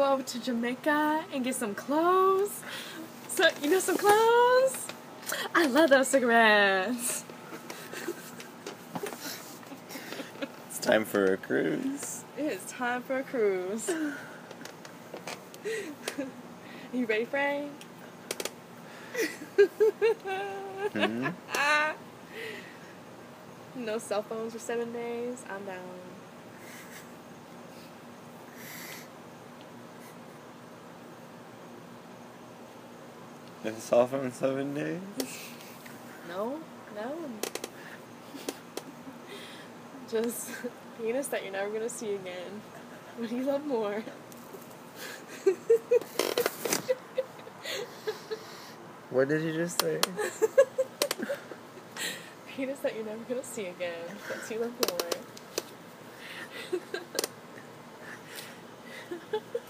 go over to Jamaica and get some clothes. So you know some clothes? I love those cigarettes. It's time for a cruise. It is time for a cruise. you ready, Frank? Hmm? no cell phones for seven days. I'm down. it's all from seven days? No, no. Just penis that you're never gonna see again. What do you love more? what did you just say? penis that you're never gonna see again. That's you love more.